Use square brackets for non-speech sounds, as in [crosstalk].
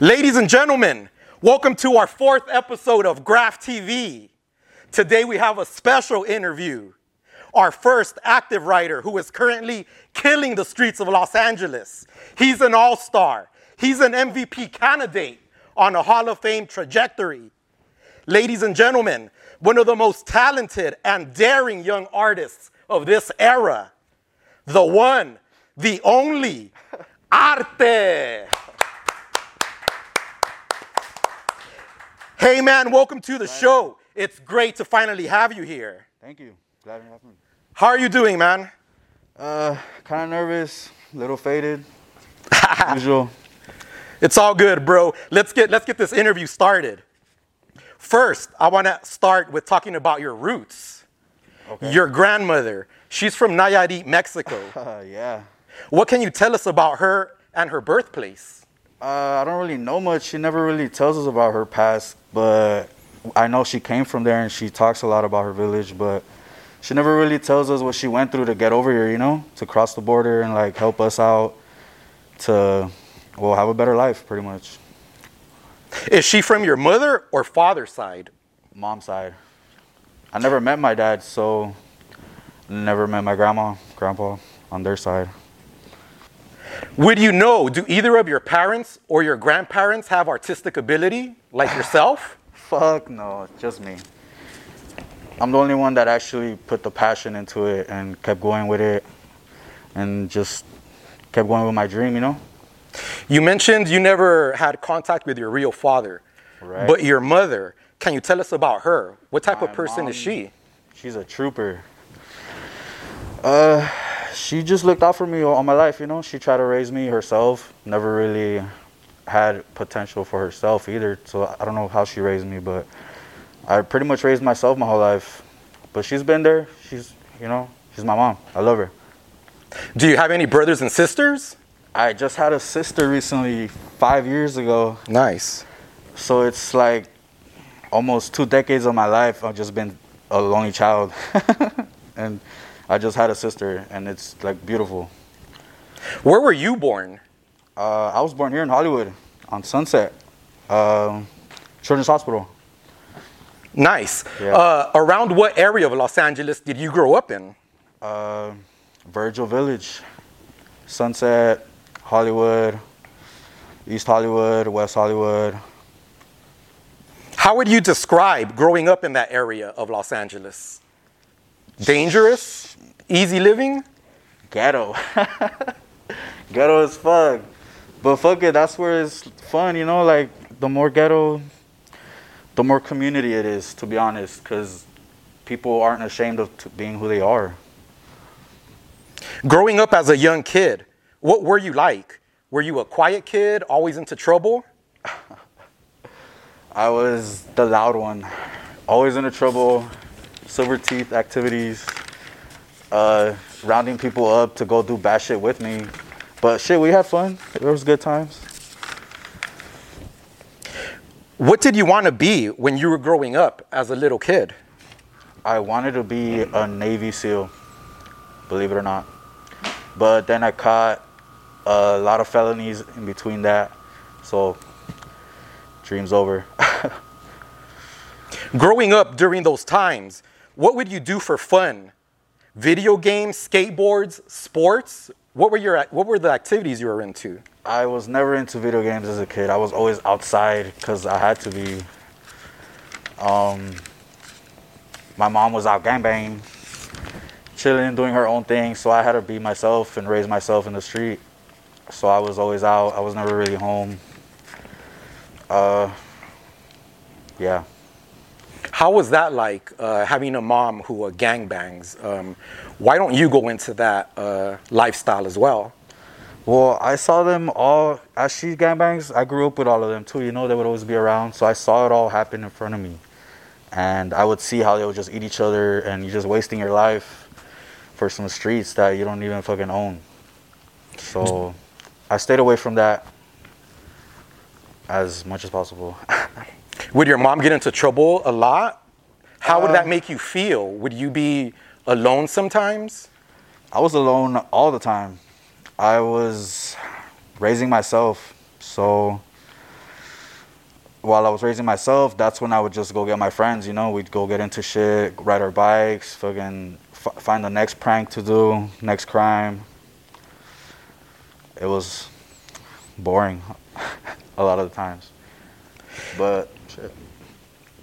Ladies and gentlemen, welcome to our fourth episode of Graph TV. Today we have a special interview. Our first active writer who is currently killing the streets of Los Angeles. He's an all star, he's an MVP candidate on a Hall of Fame trajectory. Ladies and gentlemen, one of the most talented and daring young artists of this era, the one, the only, Arte. Hey man, welcome to the show. It's great to finally have you here. Thank you. Glad to have me. How are you doing, man? Uh, kind of nervous, a little faded. [laughs] Usual. It's all good, bro. Let's get let's get this interview started. First, I want to start with talking about your roots. Okay. Your grandmother, she's from Nayarit, Mexico. Uh, [laughs] yeah. what can you tell us about her and her birthplace? Uh, I don't really know much. She never really tells us about her past, but I know she came from there and she talks a lot about her village, but she never really tells us what she went through to get over here, you know, to cross the border and like help us out to, well, have a better life, pretty much. Is she from your mother or father's side? Mom's side. I never met my dad, so never met my grandma, grandpa on their side. Would you know, do either of your parents or your grandparents have artistic ability like yourself? [sighs] Fuck no, just me. I'm the only one that actually put the passion into it and kept going with it and just kept going with my dream, you know? You mentioned you never had contact with your real father, Right. but your mother, can you tell us about her? What type of My person is she? She's a trooper. Uh, she just looked out for me all my life, you know? She tried to raise me herself, never really had potential for herself either. So I don't know how she raised me, but I pretty much raised myself my whole life. But she's been there. She's, you know, she's my mom. I love her. Do you have any brothers and sisters? I just had a sister recently, five years ago. Nice. So it's like almost two decades of my life. I've just been a lonely child, [laughs] and I just had a sister, and it's like beautiful. Where were you born? Uh, I was born here in Hollywood, on Sunset, um, Children's Hospital. Nice. Yeah. Uh, around what area of Los Angeles did you grow up in? Uh, Virgil Village, Sunset, Hollywood, East Hollywood, West Hollywood. How would you describe growing up in that area of Los Angeles? Dangerous? Easy living? ghetto. [laughs] ghetto as fuck. But fuck it, that's where it's fun, you know? Like, the more ghetto, the more community it is, to be honest, because people aren't ashamed of t- being who they are. Growing up as a young kid, what were you like? Were you a quiet kid, always into trouble? [laughs] I was the loud one, always into trouble, silver teeth activities, uh, rounding people up to go do bad shit with me. But shit, we had fun. It was good times. What did you want to be when you were growing up as a little kid? I wanted to be a Navy SEAL, believe it or not. But then I caught a lot of felonies in between that. So, dream's over. [laughs] Growing up during those times, what would you do for fun? Video games, skateboards, sports? What were your what were the activities you were into? I was never into video games as a kid. I was always outside because I had to be. Um, my mom was out gangbang, chilling, doing her own thing. So I had to be myself and raise myself in the street. So I was always out. I was never really home. Uh, yeah. How was that like uh, having a mom who uh, gangbangs? Um, why don't you go into that uh, lifestyle as well? Well, I saw them all as she gangbangs. I grew up with all of them too. You know, they would always be around. So I saw it all happen in front of me. And I would see how they would just eat each other and you're just wasting your life for some streets that you don't even fucking own. So I stayed away from that as much as possible. [laughs] Would your mom get into trouble a lot? How would that um, make you feel? Would you be alone sometimes? I was alone all the time. I was raising myself, so while I was raising myself, that's when I would just go get my friends. You know, we'd go get into shit, ride our bikes, fucking f- find the next prank to do, next crime. It was boring [laughs] a lot of the times, but shit.